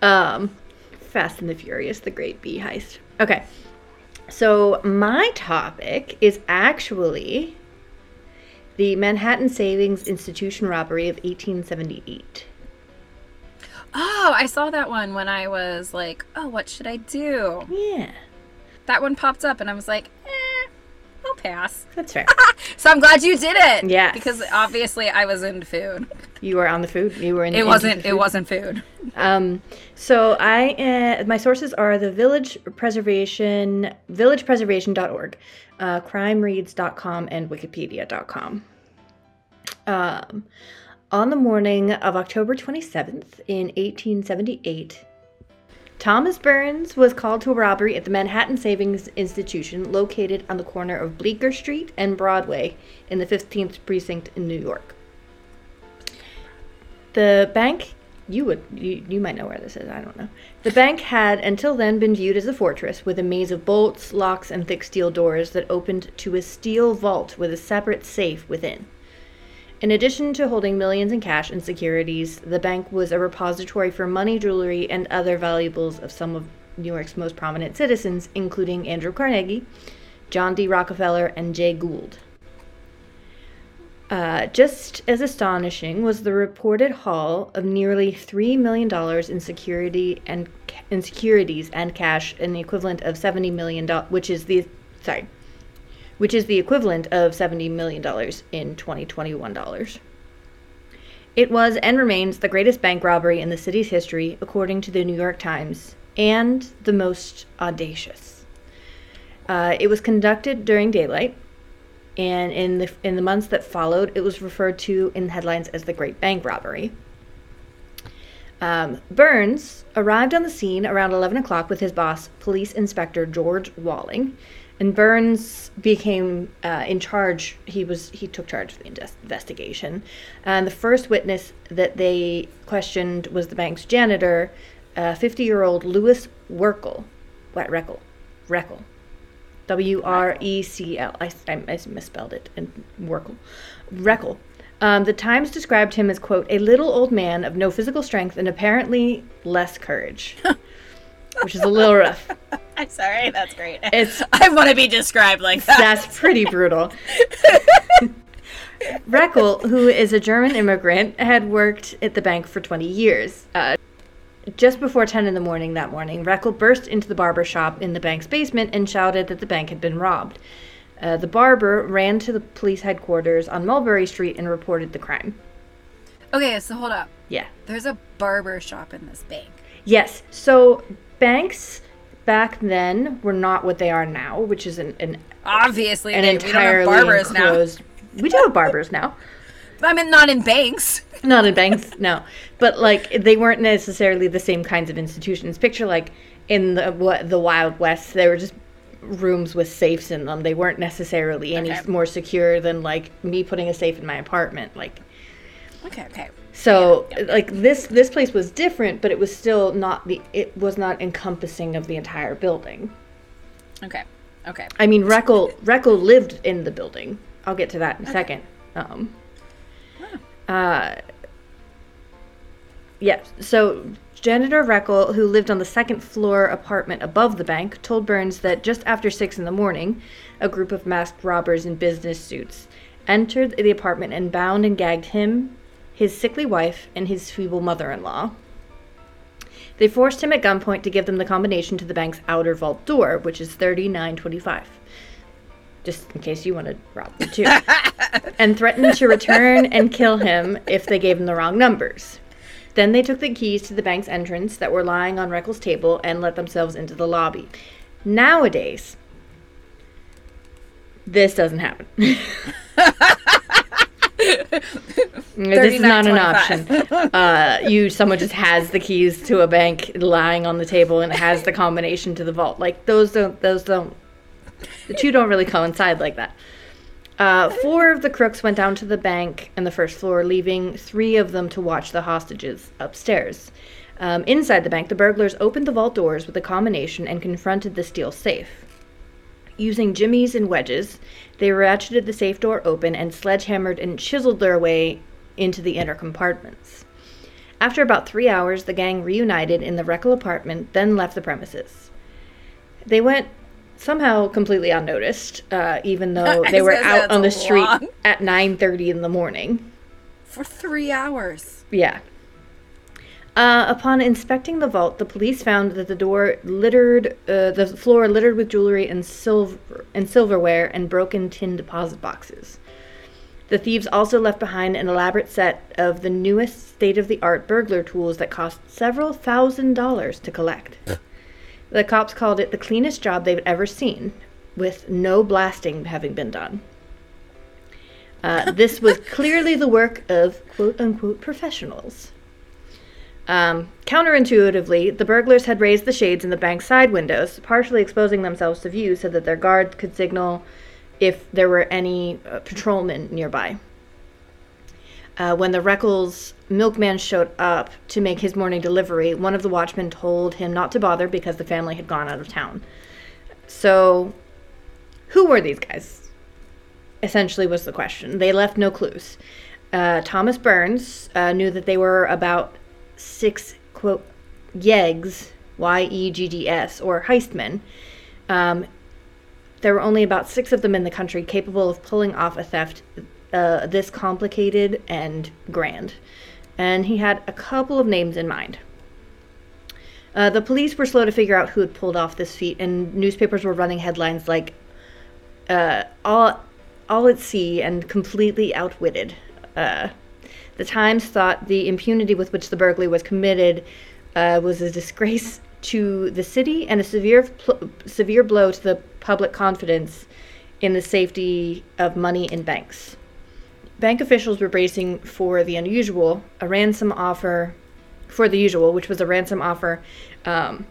Um, Fast and the Furious, the Great Bee Heist. Okay, so my topic is actually the Manhattan Savings Institution robbery of 1878. Oh, I saw that one when I was like, oh, what should I do? Yeah, That one popped up, and I was like, eh, I'll pass. that's fair. So I'm glad you did it. Yeah. Because obviously I was in food. you were on the food. You were in. It wasn't. It wasn't food. Um, so I uh, my sources are the Village Preservation villagepreservation.org, uh, crimereads.com and wikipedia.com. Um, on the morning of October 27th in 1878, Thomas Burns was called to a robbery at the Manhattan Savings Institution located on the corner of Bleecker Street and Broadway in the 15th precinct in New York. The bank, you would, you, you might know where this is, I don't know. The bank had until then been viewed as a fortress with a maze of bolts, locks, and thick steel doors that opened to a steel vault with a separate safe within. In addition to holding millions in cash and securities, the bank was a repository for money, jewelry, and other valuables of some of New York's most prominent citizens, including Andrew Carnegie, John D. Rockefeller, and Jay Gould. Uh, just as astonishing was the reported haul of nearly three million dollars in security and in securities and cash, the equivalent of seventy million dollars, which is the sorry, which is the equivalent of seventy million dollars in twenty twenty one dollars. It was and remains the greatest bank robbery in the city's history, according to the New York Times, and the most audacious. Uh, it was conducted during daylight, and in the in the months that followed, it was referred to in headlines as the Great Bank Robbery. Um, Burns arrived on the scene around 11 o'clock with his boss, Police Inspector George Walling, and Burns became uh, in charge. He was he took charge of the indes- investigation, and the first witness that they questioned was the bank's janitor, 50-year-old Louis Werkel, what Reckel, Reckel, W R E C L. I, I misspelled it and Werkel. Reckel. Um, the Times described him as, quote, a little old man of no physical strength and apparently less courage, which is a little rough. I'm sorry. That's great. It's I want to be described like that. that's pretty brutal. Reckel, who is a German immigrant, had worked at the bank for 20 years. Uh, just before 10 in the morning that morning, Reckel burst into the barber shop in the bank's basement and shouted that the bank had been robbed. Uh, the barber ran to the police headquarters on Mulberry Street and reported the crime. Okay, so hold up. Yeah. There's a barber shop in this bank. Yes. So banks back then were not what they are now, which is an an, Obviously, an they, we don't have entirely barbers now. We do have barbers now. I mean, not in banks. Not in banks, no. But like they weren't necessarily the same kinds of institutions. Picture like in the what the Wild West, they were just rooms with safes in them. They weren't necessarily any Okay. more secure than like me putting a safe in my apartment. Like Okay, okay. So like this this place was different, but it was still not the it was not encompassing of the entire building. Okay. Okay. I mean, Reckel Reckel lived in the building. I'll get to that in a second. Um, uh, yeah. So janitor Reckel, who lived on the second floor apartment above the bank, told Burns that just after six in the morning, a group of masked robbers in business suits entered the apartment and bound and gagged him, his sickly wife, and his feeble mother-in-law. They forced him at gunpoint to give them the combination to the bank's outer vault door, which is 3925. Just in case you want to rob them too. and threatened to return and kill him if they gave him the wrong numbers. Then they took the keys to the bank's entrance that were lying on Reckel's table and let themselves into the lobby. Nowadays, this doesn't happen. this is not an option. Uh, you someone just has the keys to a bank lying on the table and has the combination to the vault. Like those don't those don't the two don't really coincide like that. Uh, four of the crooks went down to the bank and the first floor, leaving three of them to watch the hostages upstairs. Um, inside the bank, the burglars opened the vault doors with a combination and confronted the steel safe. Using jimmies and wedges, they ratcheted the safe door open and sledgehammered and chiseled their way into the inner compartments. After about three hours, the gang reunited in the Reckel apartment, then left the premises. They went somehow completely unnoticed, uh, even though they were out on the street long. at 9.30 in the morning. For three hours. Yeah. Uh, upon inspecting the vault, the police found that the door littered, uh, the floor littered with jewelry and silver and silverware and broken tin deposit boxes. The thieves also left behind an elaborate set of the newest state-of-the-art burglar tools that cost several thousand dollars to collect. The cops called it the cleanest job they've ever seen, with no blasting having been done. Uh, this was clearly the work of quote unquote professionals. Um, counterintuitively, the burglars had raised the shades in the bank's side windows, partially exposing themselves to view so that their guards could signal if there were any uh, patrolmen nearby. Uh, when the Reckles milkman showed up to make his morning delivery, one of the watchmen told him not to bother because the family had gone out of town. So, who were these guys? Essentially, was the question. They left no clues. Uh, Thomas Burns uh, knew that they were about six, quote, yeggs, Y E G G S, or heistmen. Um, there were only about six of them in the country capable of pulling off a theft uh, this complicated and grand. And he had a couple of names in mind. Uh, the police were slow to figure out who had pulled off this feat, and newspapers were running headlines like uh, all, all at sea and completely outwitted. Uh, the Times thought the impunity with which the burglary was committed uh, was a disgrace to the city and a severe, pl- severe blow to the public confidence in the safety of money in banks. Bank officials were bracing for the unusual, a ransom offer for the usual, which was a ransom offer um,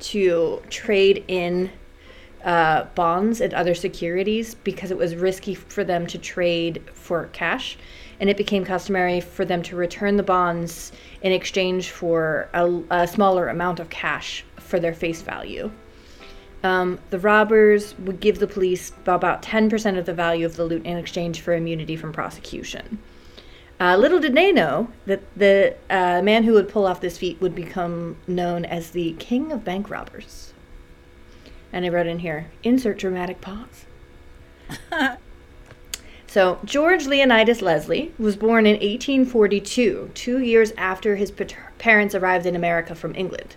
to trade in uh, bonds and other securities because it was risky for them to trade for cash. And it became customary for them to return the bonds in exchange for a, a smaller amount of cash for their face value. Um, the robbers would give the police about 10% of the value of the loot in exchange for immunity from prosecution. Uh, little did they know that the uh, man who would pull off this feat would become known as the King of Bank Robbers. And I wrote in here, insert dramatic pause. so, George Leonidas Leslie was born in 1842, two years after his pater- parents arrived in America from England.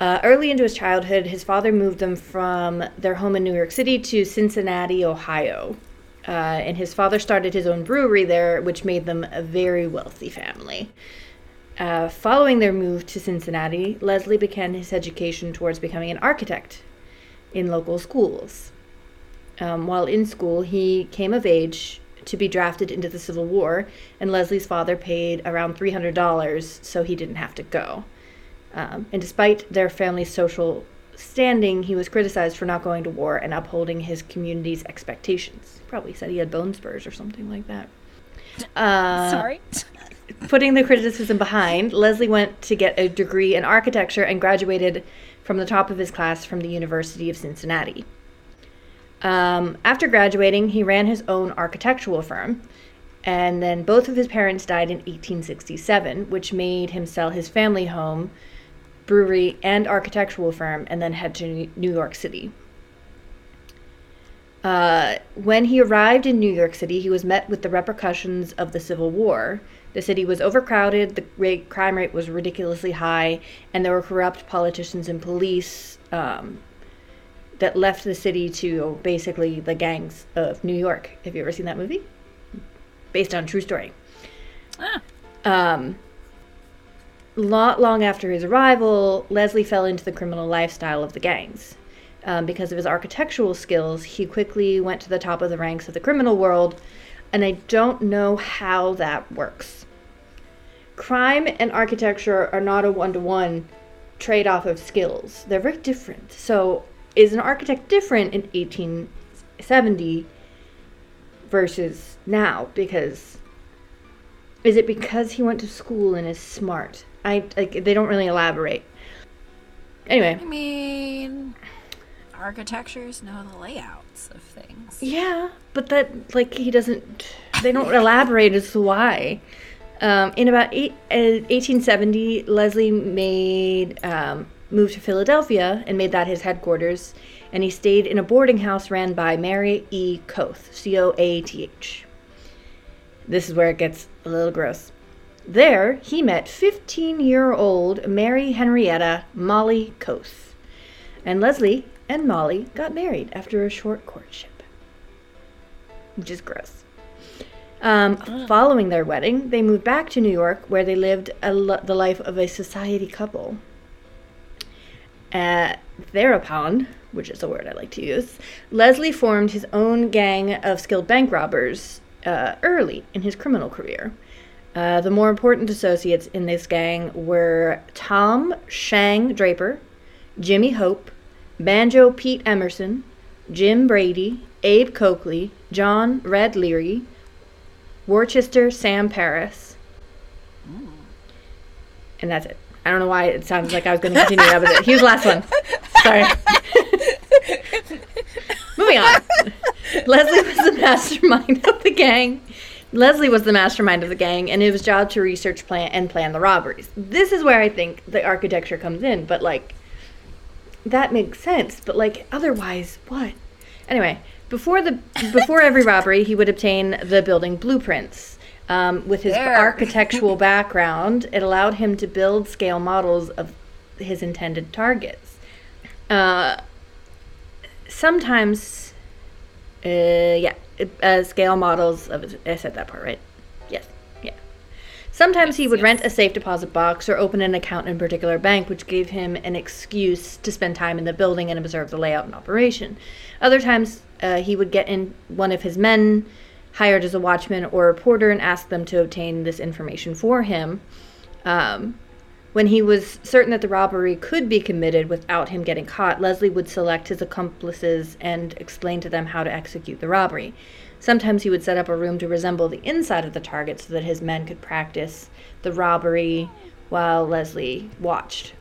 Uh, early into his childhood, his father moved them from their home in New York City to Cincinnati, Ohio. Uh, and his father started his own brewery there, which made them a very wealthy family. Uh, following their move to Cincinnati, Leslie began his education towards becoming an architect in local schools. Um, while in school, he came of age to be drafted into the Civil War, and Leslie's father paid around $300 so he didn't have to go. Um, and despite their family's social standing, he was criticized for not going to war and upholding his community's expectations. Probably said he had bone spurs or something like that. Uh, Sorry. putting the criticism behind, Leslie went to get a degree in architecture and graduated from the top of his class from the University of Cincinnati. Um, after graduating, he ran his own architectural firm, and then both of his parents died in 1867, which made him sell his family home, brewery, and architectural firm, and then head to New York City. Uh, when he arrived in New York City, he was met with the repercussions of the Civil War. The city was overcrowded, the rate, crime rate was ridiculously high, and there were corrupt politicians and police um, that left the city to basically the gangs of New York. Have you ever seen that movie? Based on true story. Ah. Um, not long after his arrival, Leslie fell into the criminal lifestyle of the gangs. Um, because of his architectural skills, he quickly went to the top of the ranks of the criminal world, and I don't know how that works. Crime and architecture are not a one to one trade off of skills, they're very different. So, is an architect different in 1870 versus now? Because is it because he went to school and is smart? I like they don't really elaborate. Anyway, I mean, architectures know the layouts of things. Yeah, but that like he doesn't. They don't elaborate as to why. Um, in about eight, uh, 1870, Leslie made um, moved to Philadelphia and made that his headquarters, and he stayed in a boarding house ran by Mary E. Coath, C O A T H. This is where it gets a little gross. There, he met 15 year old Mary Henrietta Molly Coath. And Leslie and Molly got married after a short courtship. Which is gross. Um, following their wedding, they moved back to New York where they lived a lo- the life of a society couple. Uh, thereupon, which is a word I like to use, Leslie formed his own gang of skilled bank robbers uh, early in his criminal career. Uh, the more important associates in this gang were Tom Shang Draper, Jimmy Hope, Banjo Pete Emerson, Jim Brady, Abe Coakley, John Red Leary, Worcester Sam Paris. And that's it. I don't know why it sounds like I was going to continue that, but he was the last one. Sorry. Moving on. Leslie was the mastermind of the gang. Leslie was the mastermind of the gang, and it was job to research, plan, and plan the robberies. This is where I think the architecture comes in, but like, that makes sense. But like, otherwise, what? Anyway, before the before every robbery, he would obtain the building blueprints. Um, with his There. architectural background, it allowed him to build scale models of his intended targets. Uh, sometimes, uh, yeah, uh, scale models of. I said that part right. Yes, yeah. Sometimes he would rent a safe deposit box or open an account in a particular bank, which gave him an excuse to spend time in the building and observe the layout and operation. Other times, uh, he would get in one of his men, hired as a watchman or a porter, and asked them to obtain this information for him. Um, when he was certain that the robbery could be committed without him getting caught, Leslie would select his accomplices and explain to them how to execute the robbery. Sometimes he would set up a room to resemble the inside of the target so that his men could practice the robbery while Leslie watched.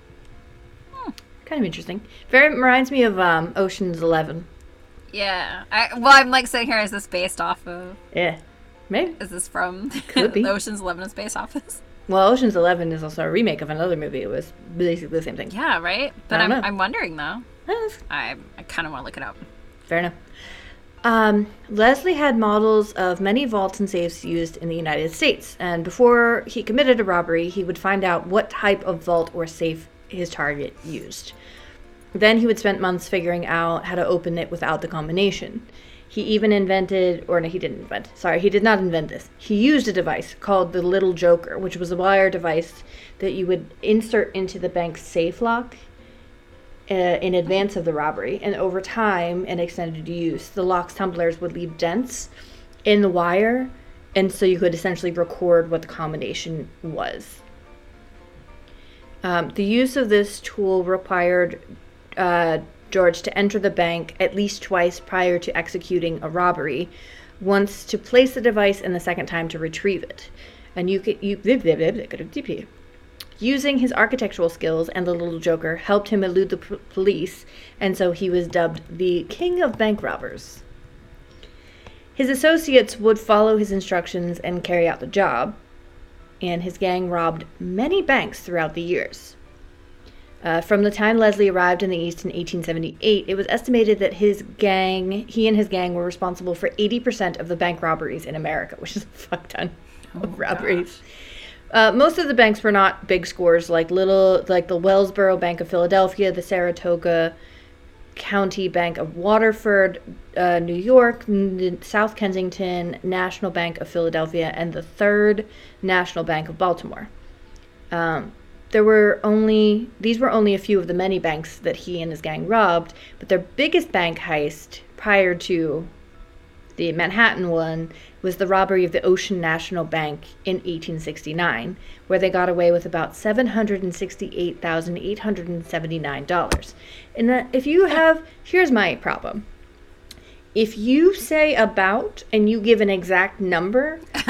Kind of interesting. Very reminds me of um, Ocean's Eleven. Yeah. I, well, I'm like sitting here. Is this based off of? Yeah, maybe. Is this from Could be. the Ocean's Eleven is based off this? Well, Ocean's Eleven is also a remake of another movie. It was basically the same thing. Yeah, right. But I I'm. I'm wondering though. I I kind of want to look it up. Fair enough. Um, Leslie had models of many vaults and safes used in the United States, and before he committed a robbery, he would find out what type of vault or safe his target used. Then he would spend months figuring out how to open it without the combination. He even invented, or no, he didn't invent, sorry, he did not invent this. He used a device called the Little Joker, which was a wire device that you would insert into the bank's safe lock uh, in advance of the robbery. And over time and extended use, the lock's tumblers would leave dents in the wire, and so you could essentially record what the combination was. Um, the use of this tool required uh, George to enter the bank at least twice prior to executing a robbery, once to place the device and the second time to retrieve it. And you could you using his architectural skills and the little joker helped him elude the p- police, and so he was dubbed the king of bank robbers. His associates would follow his instructions and carry out the job, and his gang robbed many banks throughout the years. Uh, from the time Leslie arrived in the East in 1878, it was estimated that his gang, he and his gang, were responsible for 80% of the bank robberies in America, which is a fuck ton of robberies. Uh, most of the banks were not big scores, like little, like the Wellsboro Bank of Philadelphia, the Saratoga County Bank of Waterford, uh, New York, South Kensington, National Bank of Philadelphia, and the Third National Bank of Baltimore. Um, there were only these were only a few of the many banks that he and his gang robbed, but their biggest bank heist prior to the Manhattan one was the robbery of the Ocean National Bank in 1869, where they got away with about $768,879. And uh, if you have, here's my problem. If you say about and you give an exact number,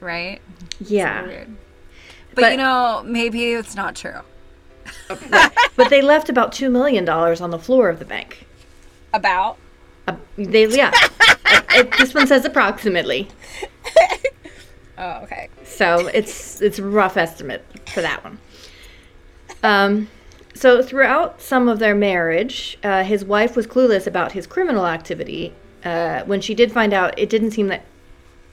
Right? yeah. Weird. But, But- you know, maybe it's not true. but they left about $2 million on the floor of the bank. About? Uh, they, yeah. Uh, it, this one says approximately. Oh, okay. So it's it's a rough estimate for that one. Um, so throughout some of their marriage, uh, his wife was clueless about his criminal activity. Uh, when she did find out, it didn't seem that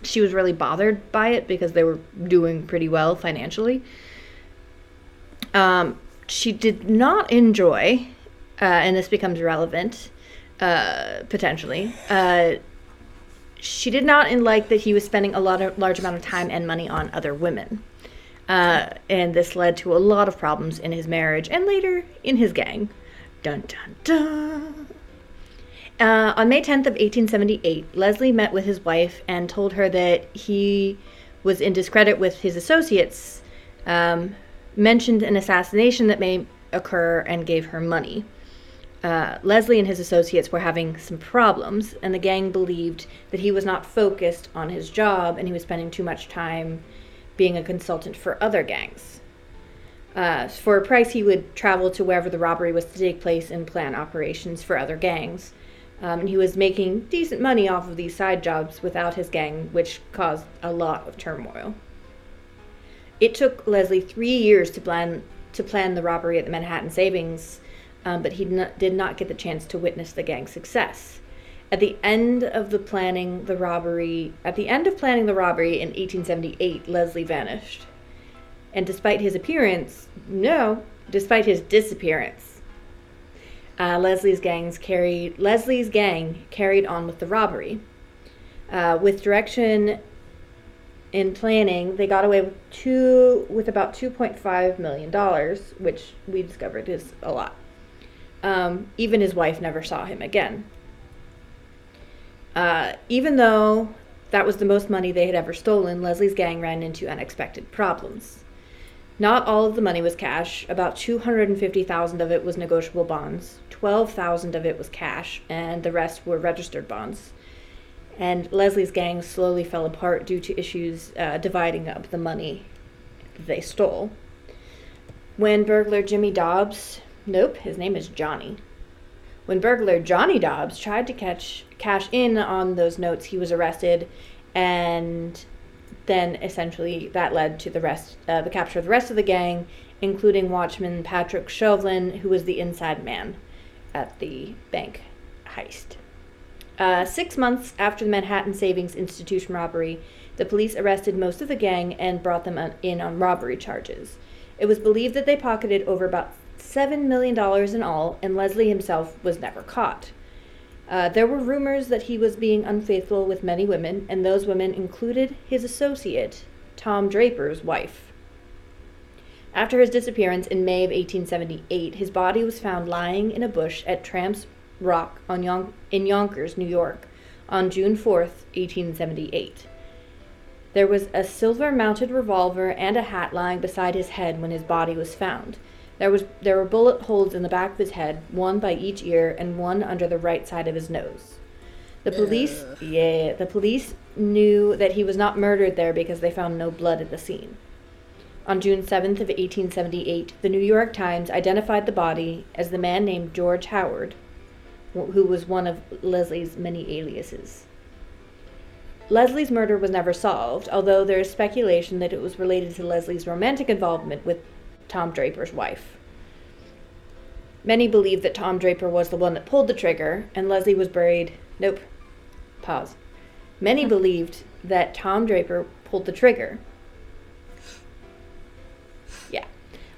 she was really bothered by it because they were doing pretty well financially. Um, she did not enjoy, uh, and this becomes relevant uh, potentially. Uh, she did not like that he was spending a lot of large amount of time and money on other women. Uh, and this led to a lot of problems in his marriage and later in his gang. Dun dun dun. Uh, on May 10th of 1878, Leslie met with his wife and told her that he was in discredit with his associates, um, mentioned an assassination that may occur, and gave her money. Uh, Leslie and his associates were having some problems, and the gang believed that he was not focused on his job and he was spending too much time being a consultant for other gangs. Uh, for a price, he would travel to wherever the robbery was to take place and plan operations for other gangs. Um, and he was making decent money off of these side jobs without his gang, which caused a lot of turmoil. It took Leslie three years to plan to plan the robbery at the Manhattan Savings, um, but he not, did not get the chance to witness the gang's success. At the end of the planning the robbery, at the end of planning the robbery in 1878, Leslie vanished. And despite his appearance, no, despite his disappearance, uh, Leslie's gangs carried Leslie's gang carried on with the robbery. Uh, with direction in planning, they got away with two with about 2.5 million dollars, which we discovered is a lot. Um, even his wife never saw him again. Uh, even though that was the most money they had ever stolen, Leslie's gang ran into unexpected problems. Not all of the money was cash. About 250,000 of it was negotiable bonds. 12,000 of it was cash, and the rest were registered bonds. And Leslie's gang slowly fell apart due to issues uh, dividing up the money they stole. When burglar Jimmy Dobbs, nope, his name is Johnny. When burglar Johnny Dobbs tried to catch cash in on those notes, he was arrested, and then essentially that led to the rest, uh, the capture of the rest of the gang, including watchman Patrick Chauvelin, who was the inside man at the bank heist. Uh, six months after the Manhattan Savings Institution robbery, the police arrested most of the gang and brought them in on robbery charges. It was believed that they pocketed over about $7 million in all, and Leslie himself was never caught. Uh, there were rumors that he was being unfaithful with many women, and those women included his associate, Tom Draper's wife. After his disappearance in May of 1878, his body was found lying in a bush at Tramps Rock on Yon- in Yonkers, New York, on June 4th, 1878. There was a silver mounted revolver and a hat lying beside his head when his body was found. There was there were bullet holes in the back of his head, one by each ear and one under the right side of his nose. The police yeah, the police knew that he was not murdered there because they found no blood at the scene. On June 7th of 1878, the New York Times identified the body as the man named George Howard, who was one of Leslie's many aliases. Leslie's murder was never solved, although there is speculation that it was related to Leslie's romantic involvement with Tom Draper's wife. Many believe that Tom Draper was the one that pulled the trigger and Leslie was buried. Nope. Pause. Many hmm. believed that Tom Draper pulled the trigger. Yeah.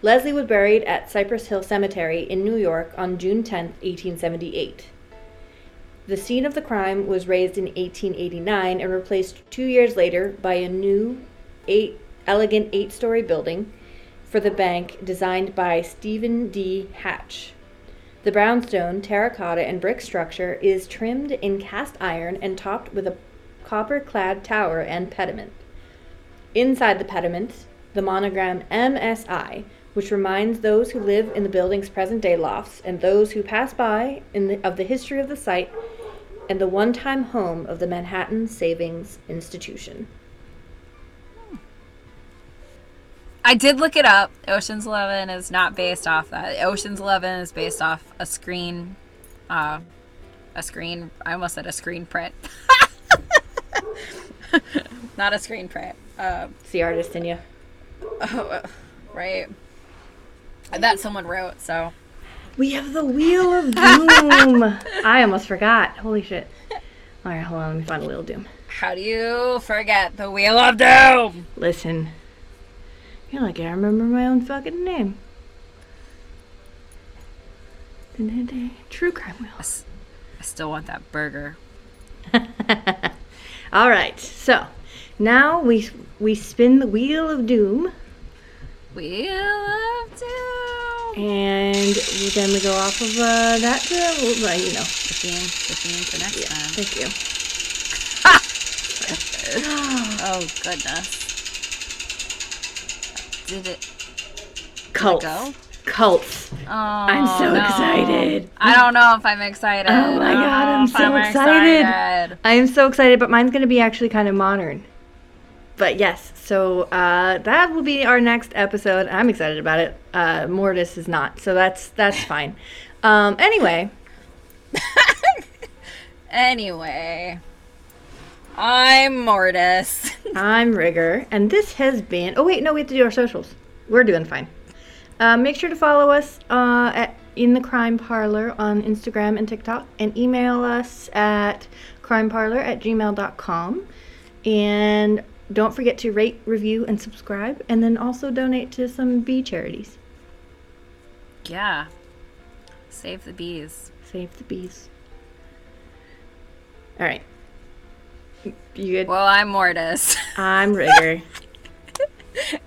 Leslie was buried at Cypress Hill Cemetery in New York on June 10, 1878. The scene of the crime was razed in 1889 and replaced two years later by a new, eight, elegant eight story building for the bank designed by Stephen D. Hatch. The brownstone, terracotta, and brick structure is trimmed in cast iron and topped with a copper clad tower and pediment. Inside the pediment, the monogram MSI, which reminds those who live in the building's present day lofts and those who pass by the, of the history of the site and the one time home of the Manhattan Savings Institution. I did look it up. Ocean's Eleven is not based off that. Ocean's Eleven is based off a screen, uh, a screen. I almost said a screen print. not a screen print. Uh, It's the artist in you. Oh, right. That someone wrote. So We have the Wheel of Doom. I almost forgot. Holy shit. All right, hold on. Let me find the Wheel of Doom. how do you forget the Wheel of Doom? Listen. You're like, I remember my own fucking name. True Crime Wheel. I still want that burger. All right, so now we we spin the Wheel of Doom, Wheel of Doom. and then we go off of uh, that to, well, you know. The theme, the theme for next time. Thank you. Oh goodness. Did it Cults. go? Cults. Oh, I'm so no. excited. I don't know if I'm excited. Oh my God, I'm so excited. excited. I am so excited, but mine's going to be actually kind of modern. But yes, so uh, that will be our next episode. I'm excited about it. Uh, Mortis is not, so that's that's fine. Um, anyway, Anyway, I'm Mortis. I'm Rigger, and this has been. Oh wait, no, we have to do our socials. We're doing fine. Uh, make sure to follow us uh, at in the Crime Parlor on Instagram and TikTok, and email us at crimeparlor at gmail.com. And don't forget to rate, review, and subscribe, and then also donate to some bee charities. yeah. Save the bees. Save the bees. All right. Good? Well, I'm Mortis. I'm Rigger.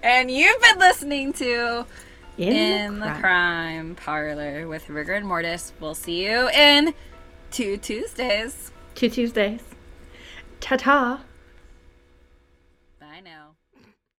and you've been listening to In, In the Crime- Crime Parlor with Rigger and Mortis. We'll see you in two Tuesdays. Two Tuesdays. Ta ta.